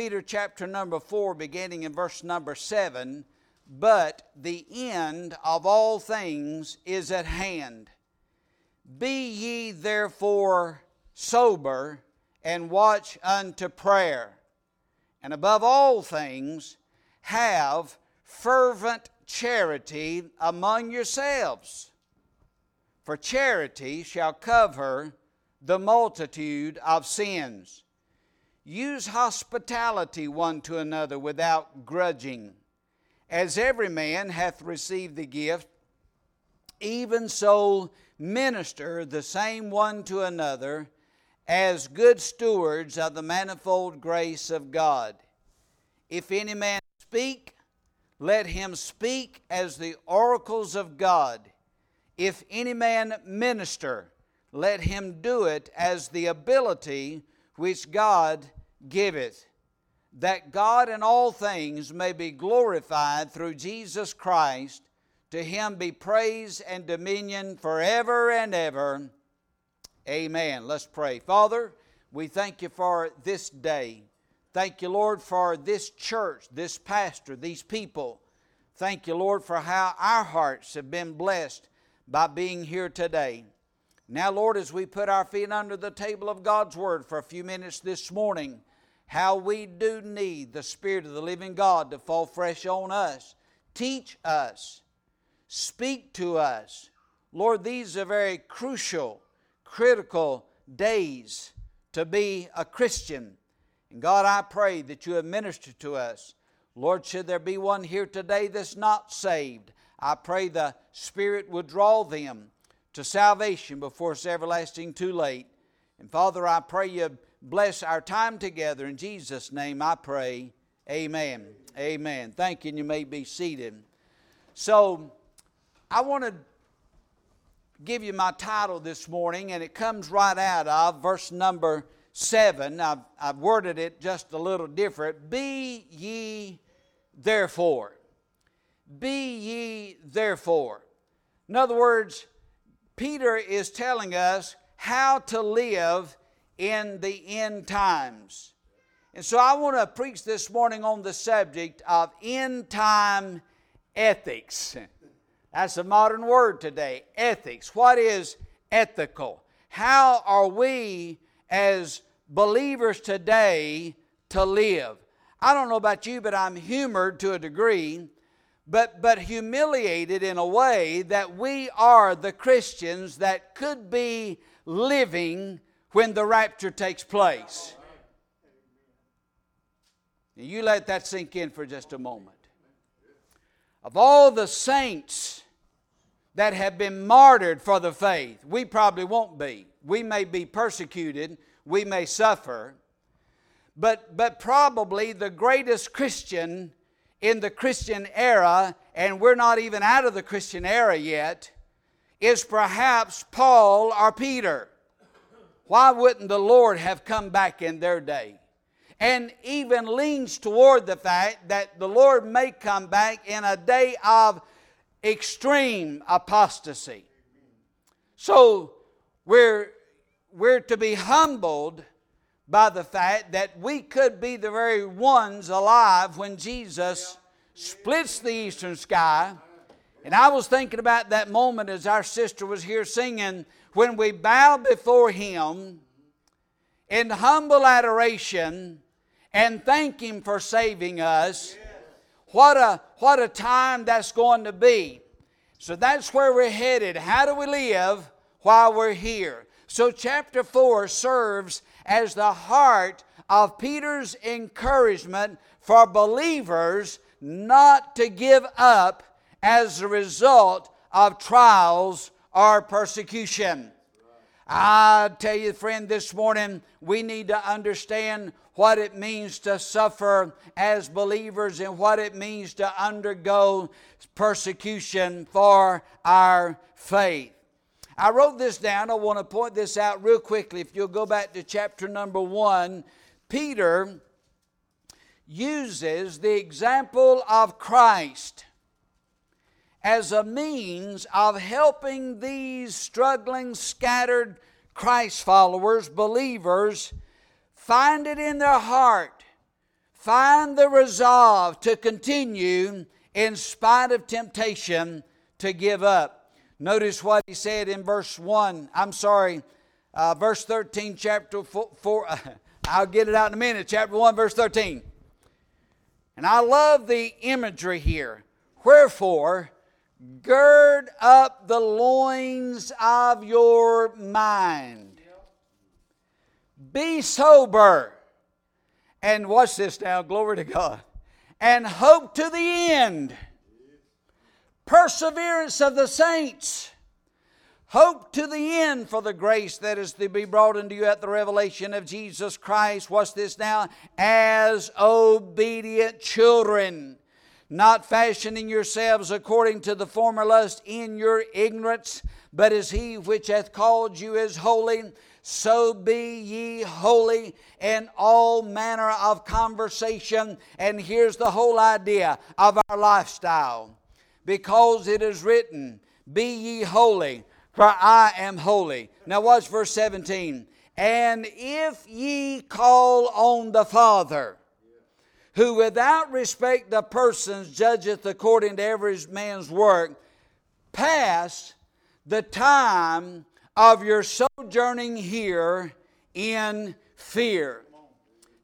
Peter chapter number 4, beginning in verse number 7 But the end of all things is at hand. Be ye therefore sober and watch unto prayer. And above all things, have fervent charity among yourselves. For charity shall cover the multitude of sins. Use hospitality one to another without grudging. As every man hath received the gift, even so minister the same one to another as good stewards of the manifold grace of God. If any man speak, let him speak as the oracles of God. If any man minister, let him do it as the ability which God giveth, that God in all things may be glorified through Jesus Christ. To him be praise and dominion forever and ever. Amen. Let's pray. Father, we thank you for this day. Thank you, Lord, for this church, this pastor, these people. Thank you, Lord, for how our hearts have been blessed by being here today. Now, Lord, as we put our feet under the table of God's Word for a few minutes this morning, how we do need the Spirit of the living God to fall fresh on us. Teach us, speak to us. Lord, these are very crucial, critical days to be a Christian. And God, I pray that you have ministered to us. Lord, should there be one here today that's not saved, I pray the Spirit would draw them to salvation before it's everlasting too late. And Father, I pray you bless our time together. In Jesus' name I pray. Amen. Amen. Thank you, and you may be seated. So, I want to give you my title this morning, and it comes right out of verse number seven. I've, I've worded it just a little different. Be ye therefore. Be ye therefore. In other words, Peter is telling us how to live in the end times. And so I want to preach this morning on the subject of end time ethics. That's a modern word today ethics. What is ethical? How are we as believers today to live? I don't know about you, but I'm humored to a degree but, but humiliated in a way that we are the Christians that could be living when the rapture takes place. You let that sink in for just a moment. Of all the saints that have been martyred for the faith, we probably won't be. We may be persecuted, we may suffer, but, but probably the greatest Christian in the Christian era, and we're not even out of the Christian era yet, is perhaps Paul or Peter. Why wouldn't the Lord have come back in their day? And even leans toward the fact that the Lord may come back in a day of extreme apostasy. So we're, we're to be humbled by the fact that we could be the very ones alive when Jesus splits the eastern sky. And I was thinking about that moment as our sister was here singing when we bow before Him in humble adoration and thank Him for saving us. What a, what a time that's going to be. So that's where we're headed. How do we live while we're here? So, chapter 4 serves as the heart of Peter's encouragement for believers not to give up as a result of trials or persecution. I tell you, friend, this morning we need to understand what it means to suffer as believers and what it means to undergo persecution for our faith. I wrote this down. I want to point this out real quickly. If you'll go back to chapter number one, Peter uses the example of Christ as a means of helping these struggling, scattered Christ followers, believers, find it in their heart, find the resolve to continue in spite of temptation to give up. Notice what he said in verse 1. I'm sorry, uh, verse 13, chapter 4. four I'll get it out in a minute. Chapter 1, verse 13. And I love the imagery here. Wherefore, gird up the loins of your mind. Be sober. And watch this now, glory to God. And hope to the end. Perseverance of the saints. Hope to the end for the grace that is to be brought unto you at the revelation of Jesus Christ. What's this now? As obedient children, not fashioning yourselves according to the former lust in your ignorance, but as he which hath called you is holy, so be ye holy in all manner of conversation. And here's the whole idea of our lifestyle. Because it is written, Be ye holy for I am holy. Now, watch verse 17. And if ye call on the Father, who without respect of persons judgeth according to every man's work, pass the time of your sojourning here in fear.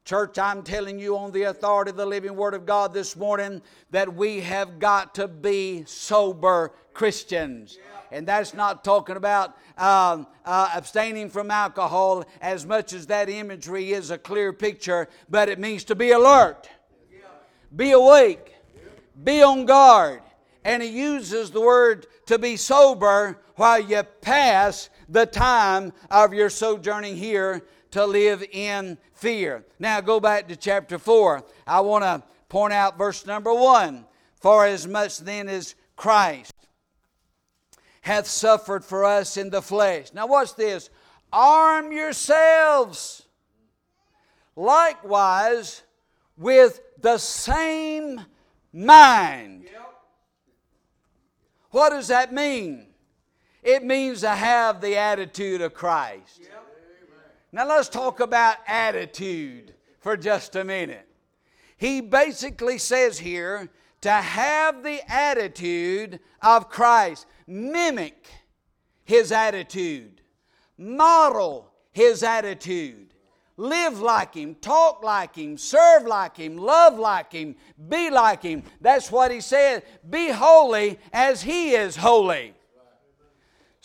Church, I'm telling you on the authority of the living Word of God this morning that we have got to be sober Christians. And that's not talking about um, uh, abstaining from alcohol as much as that imagery is a clear picture, but it means to be alert, be awake, be on guard. And he uses the word to be sober while you pass the time of your sojourning here to live in fear. Now go back to chapter 4. I want to point out verse number 1. For as much then as Christ hath suffered for us in the flesh. Now watch this. Arm yourselves likewise with the same mind. What does that mean? It means to have the attitude of Christ. Now let's talk about attitude for just a minute. He basically says here to have the attitude of Christ. Mimic his attitude, model his attitude, live like him, talk like him, serve like him, love like him, be like him. That's what he said. Be holy as he is holy.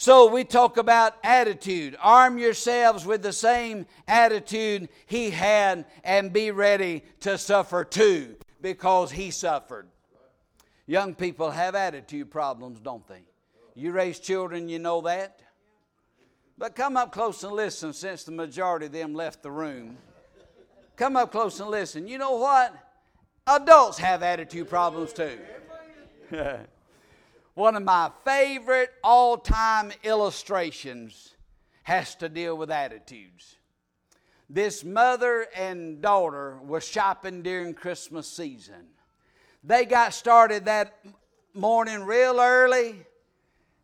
So we talk about attitude. Arm yourselves with the same attitude he had and be ready to suffer too because he suffered. Young people have attitude problems, don't they? You raise children, you know that. But come up close and listen since the majority of them left the room. Come up close and listen. You know what? Adults have attitude problems too. One of my favorite all time illustrations has to deal with attitudes. This mother and daughter were shopping during Christmas season. They got started that morning real early.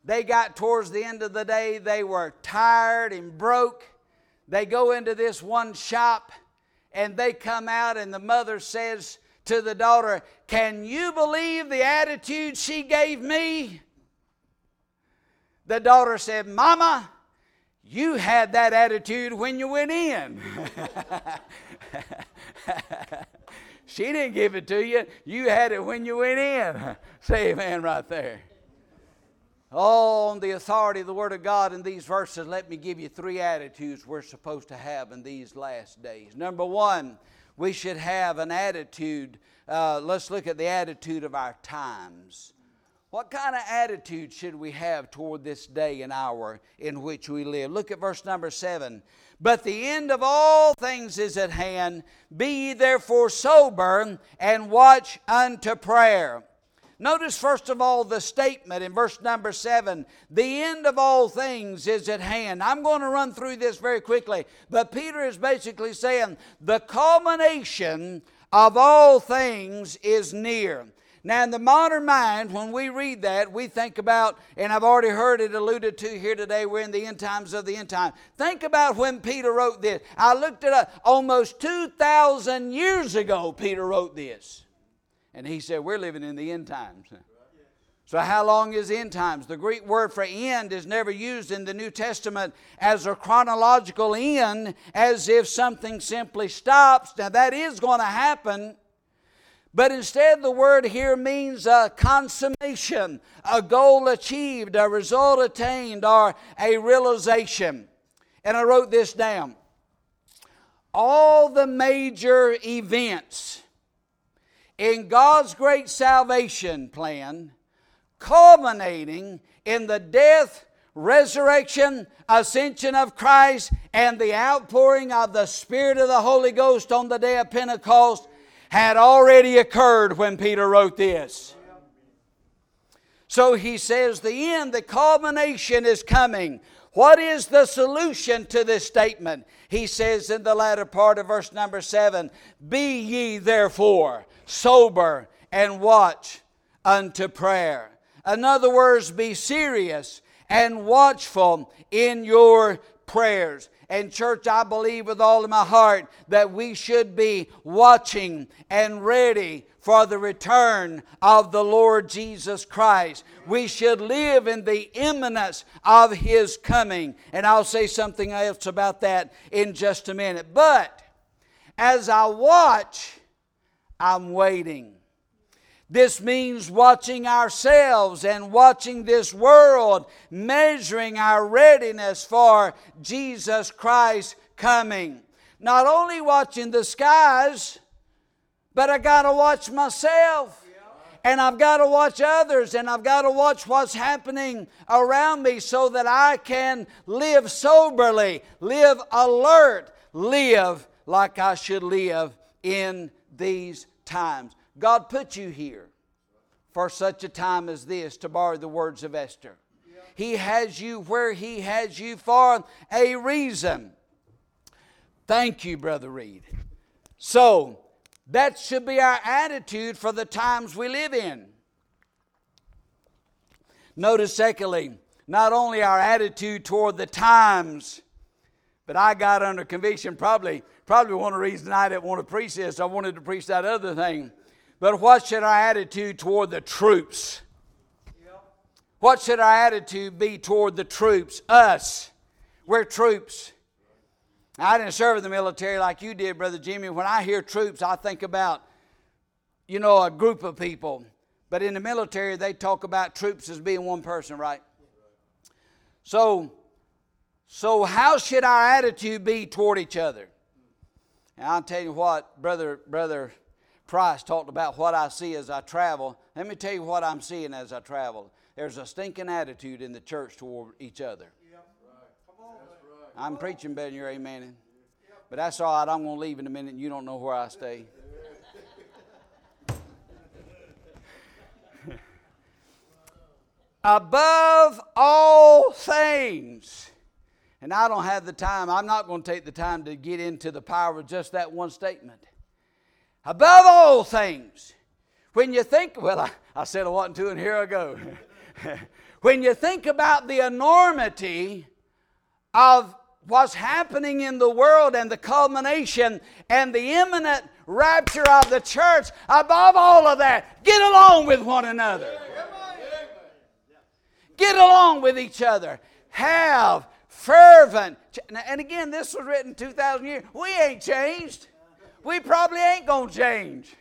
They got towards the end of the day, they were tired and broke. They go into this one shop and they come out, and the mother says, to the daughter, Can you believe the attitude she gave me? The daughter said, Mama, you had that attitude when you went in. she didn't give it to you. You had it when you went in. Say amen right there. Oh, on the authority of the Word of God in these verses, let me give you three attitudes we're supposed to have in these last days. Number one, we should have an attitude. Uh, let's look at the attitude of our times. What kind of attitude should we have toward this day and hour in which we live? Look at verse number seven. But the end of all things is at hand. Be ye therefore sober and watch unto prayer. Notice, first of all, the statement in verse number seven the end of all things is at hand. I'm going to run through this very quickly, but Peter is basically saying the culmination of all things is near. Now, in the modern mind, when we read that, we think about, and I've already heard it alluded to here today, we're in the end times of the end time. Think about when Peter wrote this. I looked it up. Almost 2,000 years ago, Peter wrote this. And he said, We're living in the end times. So, how long is end times? The Greek word for end is never used in the New Testament as a chronological end, as if something simply stops. Now, that is going to happen but instead, the word here means a consummation, a goal achieved, a result attained, or a realization. And I wrote this down. All the major events in God's great salvation plan, culminating in the death, resurrection, ascension of Christ, and the outpouring of the Spirit of the Holy Ghost on the day of Pentecost had already occurred when Peter wrote this. So he says the end, the culmination is coming. What is the solution to this statement? He says in the latter part of verse number seven Be ye therefore sober and watch unto prayer. In other words, be serious and watchful in your prayers. And, church, I believe with all of my heart that we should be watching and ready for the return of the Lord Jesus Christ. We should live in the imminence of His coming. And I'll say something else about that in just a minute. But as I watch, I'm waiting. This means watching ourselves and watching this world, measuring our readiness for Jesus Christ coming. Not only watching the skies, but I got to watch myself. And I've got to watch others and I've got to watch what's happening around me so that I can live soberly, live alert, live like I should live in these times. God put you here for such a time as this, to borrow the words of Esther. He has you where He has you for a reason. Thank you, Brother Reed. So, that should be our attitude for the times we live in. Notice, secondly, not only our attitude toward the times, but I got under conviction probably, probably one of the reasons I didn't want to preach this, I wanted to preach that other thing. But what should our attitude toward the troops? What should our attitude be toward the troops? Us. We're troops. I didn't serve in the military like you did, Brother Jimmy. When I hear troops, I think about, you know, a group of people. But in the military, they talk about troops as being one person, right? So, so how should our attitude be toward each other? And I'll tell you what, brother, brother Price talked about what I see as I travel. Let me tell you what I'm seeing as I travel. There's a stinking attitude in the church toward each other. I'm preaching better than you're amen. But that's all right. I'm going to leave in a minute and you don't know where I stay. Above all things. And I don't have the time. I'm not going to take the time to get into the power of just that one statement above all things. When you think, well, I, I said I wasn't to, and here I go. when you think about the enormity of what's happening in the world and the culmination and the imminent rapture of the church, above all of that, get along with one another. Get along with each other. Have fervent. And again, this was written 2,000 years. We ain't changed we probably ain't going to change.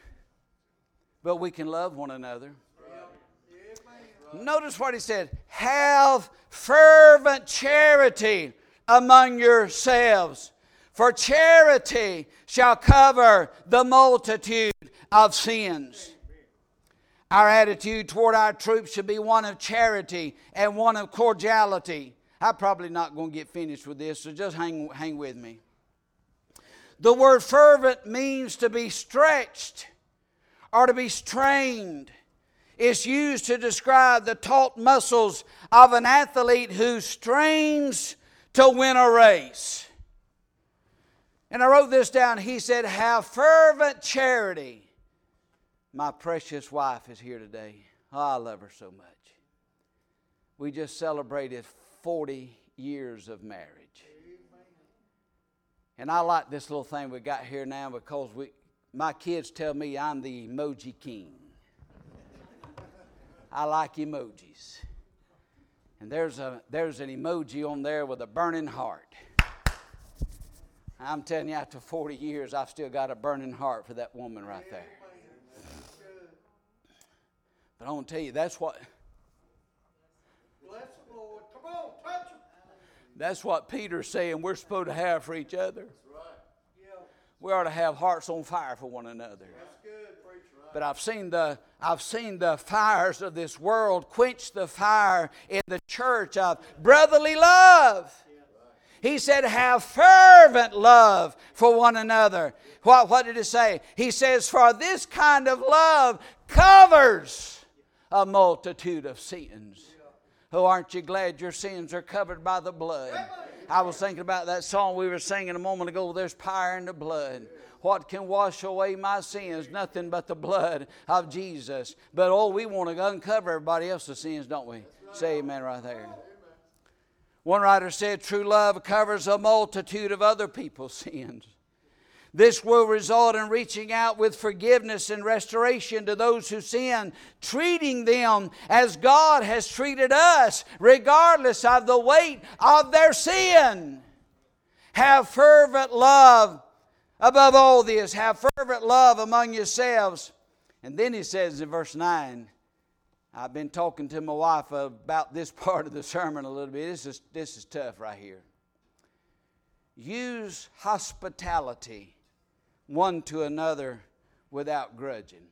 But we can love one another. Notice what he said have fervent charity among yourselves, for charity shall cover the multitude of sins. Our attitude toward our troops should be one of charity and one of cordiality. I'm probably not going to get finished with this, so just hang, hang with me. The word fervent means to be stretched or to be strained. It's used to describe the taut muscles of an athlete who strains to win a race. And I wrote this down. He said, Have fervent charity. My precious wife is here today. Oh, I love her so much. We just celebrated 40 years of marriage. And I like this little thing we got here now because we, my kids tell me I'm the emoji king. I like emojis. And there's, a, there's an emoji on there with a burning heart. I'm telling you, after 40 years, I've still got a burning heart for that woman right there. But I want to tell you, that's what. Bless the Lord. Come on, touch him. That's what Peter's saying we're supposed to have for each other. We ought to have hearts on fire for one another. that's good, preacher. But I've seen the I've seen the fires of this world quench the fire in the church of brotherly love. He said, have fervent love for one another. What, what did it say? He says, for this kind of love covers a multitude of sins. Oh, aren't you glad your sins are covered by the blood? I was thinking about that song we were singing a moment ago. There's power in the blood. What can wash away my sins? Nothing but the blood of Jesus. But oh, we want to uncover everybody else's sins, don't we? Say amen right there. One writer said, True love covers a multitude of other people's sins. This will result in reaching out with forgiveness and restoration to those who sin, treating them as God has treated us, regardless of the weight of their sin. Have fervent love above all this. Have fervent love among yourselves. And then he says in verse 9, I've been talking to my wife about this part of the sermon a little bit. This is, this is tough right here. Use hospitality one to another without grudging.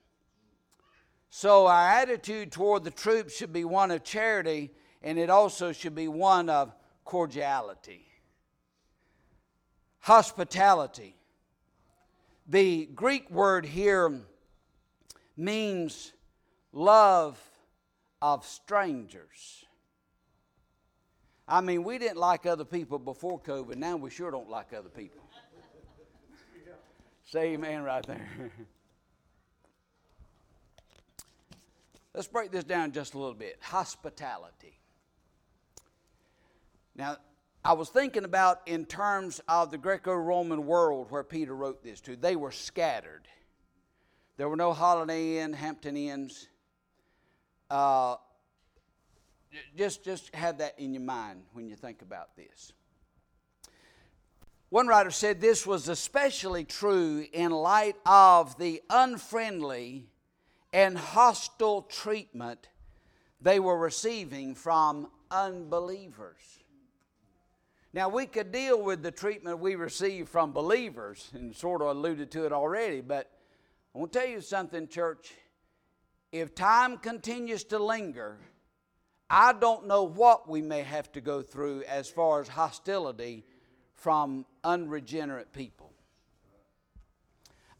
So, our attitude toward the troops should be one of charity, and it also should be one of cordiality. Hospitality. The Greek word here means love of strangers. I mean, we didn't like other people before COVID. Now we sure don't like other people. Say amen right there. Let's break this down just a little bit. Hospitality. Now, I was thinking about in terms of the Greco Roman world where Peter wrote this to. They were scattered. There were no Holiday Inn, Hampton Inns. Uh, just, just have that in your mind when you think about this. One writer said this was especially true in light of the unfriendly and hostile treatment they were receiving from unbelievers. Now, we could deal with the treatment we receive from believers, and sort of alluded to it already, but I want to tell you something, church. If time continues to linger, I don't know what we may have to go through as far as hostility from unregenerate people.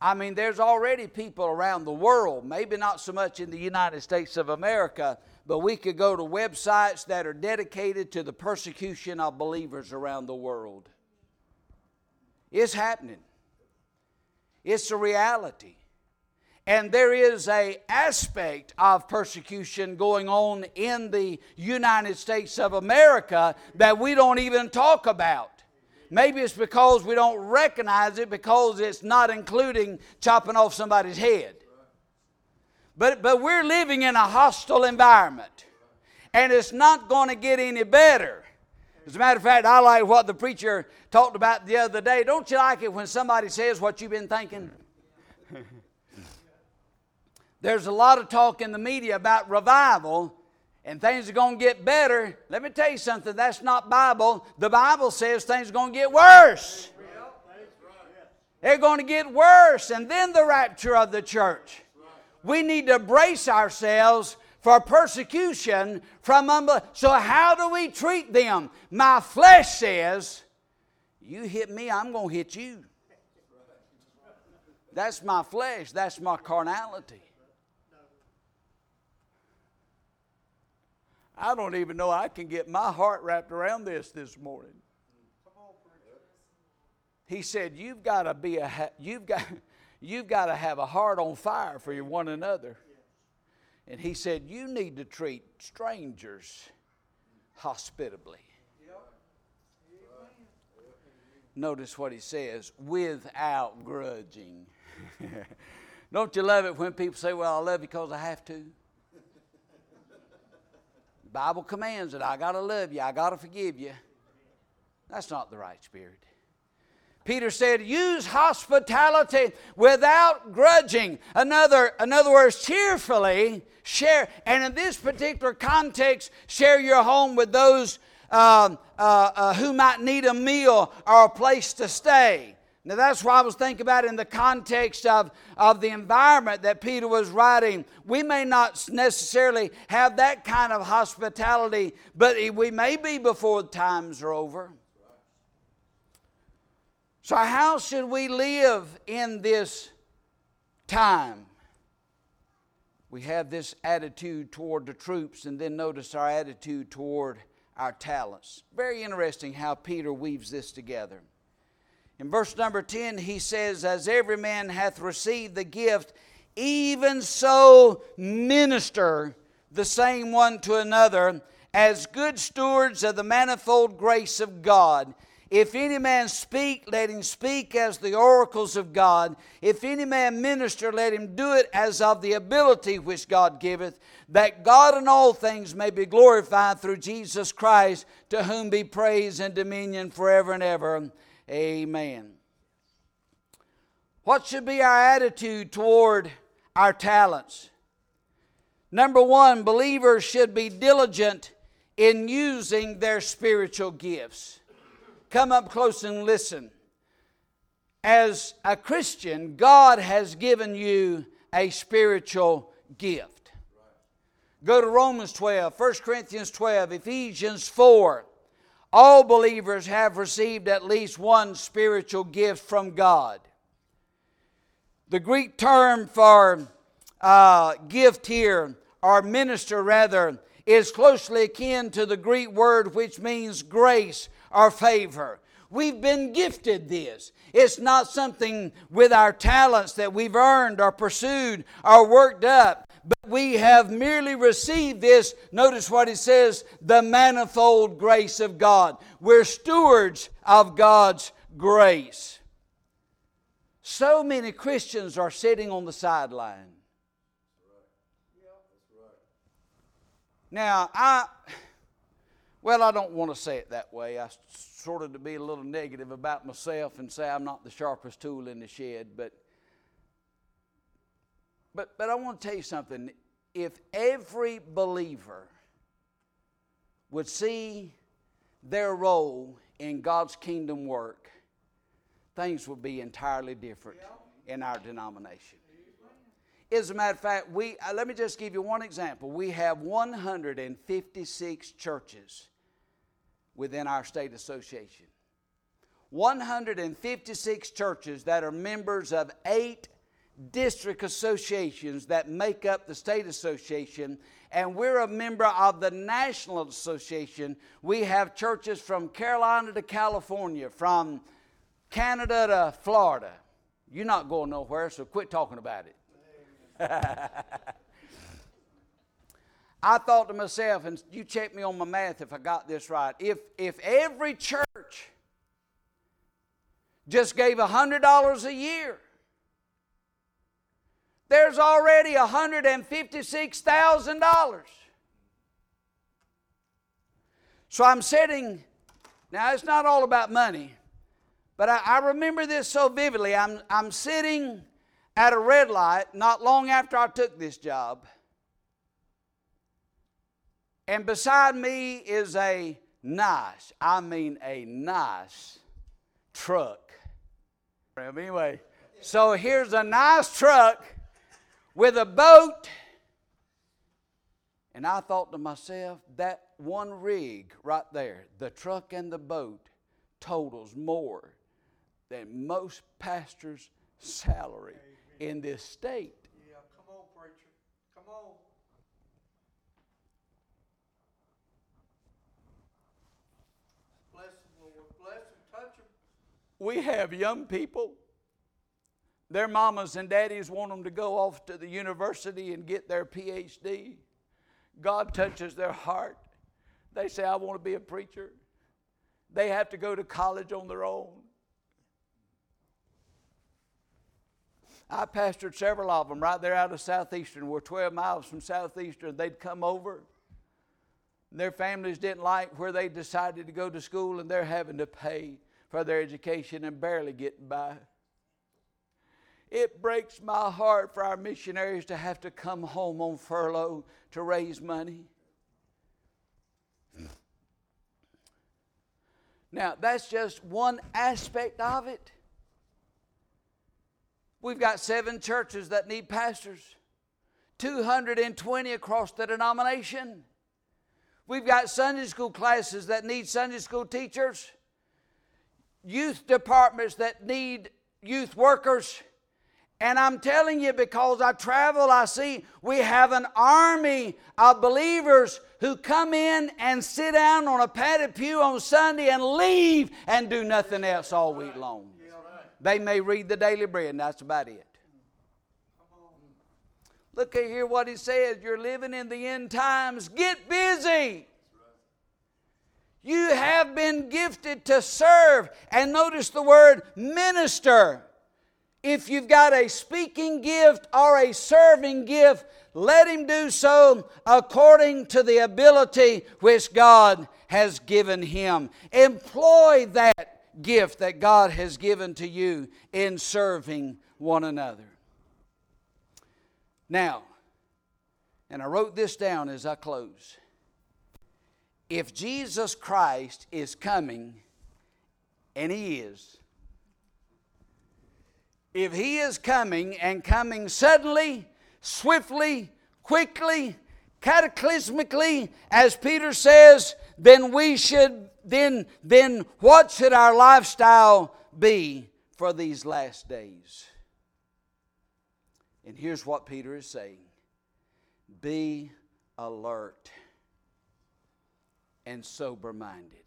I mean, there's already people around the world, maybe not so much in the United States of America, but we could go to websites that are dedicated to the persecution of believers around the world. It's happening. It's a reality. And there is a aspect of persecution going on in the United States of America that we don't even talk about. Maybe it's because we don't recognize it because it's not including chopping off somebody's head. But, but we're living in a hostile environment, and it's not going to get any better. As a matter of fact, I like what the preacher talked about the other day. Don't you like it when somebody says what you've been thinking? There's a lot of talk in the media about revival, and things are going to get better. Let me tell you something that's not Bible. The Bible says things are going to get worse. They're going to get worse, and then the rapture of the church. We need to brace ourselves for persecution from. So, how do we treat them? My flesh says, You hit me, I'm going to hit you. That's my flesh, that's my carnality. I don't even know I can get my heart wrapped around this this morning. He said, "You've got to be a you've got You've got to have a heart on fire for one another. And he said, You need to treat strangers hospitably. Notice what he says without grudging. Don't you love it when people say, Well, I love you because I have to? Bible commands that I got to love you, I got to forgive you. That's not the right spirit. Peter said, use hospitality without grudging. Another, in other words, cheerfully share. And in this particular context, share your home with those uh, uh, uh, who might need a meal or a place to stay. Now, that's why I was thinking about in the context of, of the environment that Peter was writing. We may not necessarily have that kind of hospitality, but we may be before the times are over. So, how should we live in this time? We have this attitude toward the troops, and then notice our attitude toward our talents. Very interesting how Peter weaves this together. In verse number 10, he says, As every man hath received the gift, even so minister the same one to another, as good stewards of the manifold grace of God. If any man speak, let him speak as the oracles of God. If any man minister, let him do it as of the ability which God giveth, that God in all things may be glorified through Jesus Christ, to whom be praise and dominion forever and ever. Amen. What should be our attitude toward our talents? Number one, believers should be diligent in using their spiritual gifts. Come up close and listen. As a Christian, God has given you a spiritual gift. Go to Romans 12, 1 Corinthians 12, Ephesians 4. All believers have received at least one spiritual gift from God. The Greek term for uh, gift here, or minister rather, is closely akin to the Greek word which means grace or favor. We've been gifted this. It's not something with our talents that we've earned or pursued or worked up, but we have merely received this. Notice what it says the manifold grace of God. We're stewards of God's grace. So many Christians are sitting on the sideline. Now, I well, I don't want to say it that way. I sort of to be a little negative about myself and say I'm not the sharpest tool in the shed, but but but I want to tell you something. If every believer would see their role in God's kingdom work, things would be entirely different in our denomination. As a matter of fact, we uh, let me just give you one example. We have 156 churches within our state association. 156 churches that are members of eight district associations that make up the state association, and we're a member of the national association. We have churches from Carolina to California, from Canada to Florida. You're not going nowhere, so quit talking about it. I thought to myself, and you check me on my math if I got this right. If, if every church just gave $100 a year, there's already $156,000. So I'm sitting, now it's not all about money, but I, I remember this so vividly. I'm, I'm sitting at a red light not long after I took this job and beside me is a nice, I mean a nice truck. Anyway, so here's a nice truck with a boat. And I thought to myself, that one rig right there, the truck and the boat, totals more than most pastors' salary in this state. Yeah, come on, preacher. Come on. Bless them, Lord. Bless them. Touch them. we have young people Their mamas and daddies want them to go off to the university and get their PhD. God touches their heart. They say, I want to be a preacher. They have to go to college on their own. I pastored several of them right there out of Southeastern. We're 12 miles from Southeastern. They'd come over. Their families didn't like where they decided to go to school, and they're having to pay for their education and barely getting by. It breaks my heart for our missionaries to have to come home on furlough to raise money. Now, that's just one aspect of it. We've got seven churches that need pastors, 220 across the denomination. We've got Sunday school classes that need Sunday school teachers, youth departments that need youth workers. And I'm telling you, because I travel, I see we have an army of believers who come in and sit down on a padded pew on Sunday and leave and do nothing else all week long. They may read the daily bread, and that's about it. Look at here what he says. You're living in the end times. Get busy. You have been gifted to serve. And notice the word minister. If you've got a speaking gift or a serving gift, let him do so according to the ability which God has given him. Employ that gift that God has given to you in serving one another. Now, and I wrote this down as I close. If Jesus Christ is coming, and He is, if He is coming and coming suddenly, swiftly, quickly, cataclysmically, as Peter says, then we should, then, then what should our lifestyle be for these last days? And here's what Peter is saying be alert and sober minded.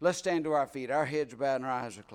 Let's stand to our feet. Our heads are bowed and our eyes are closed.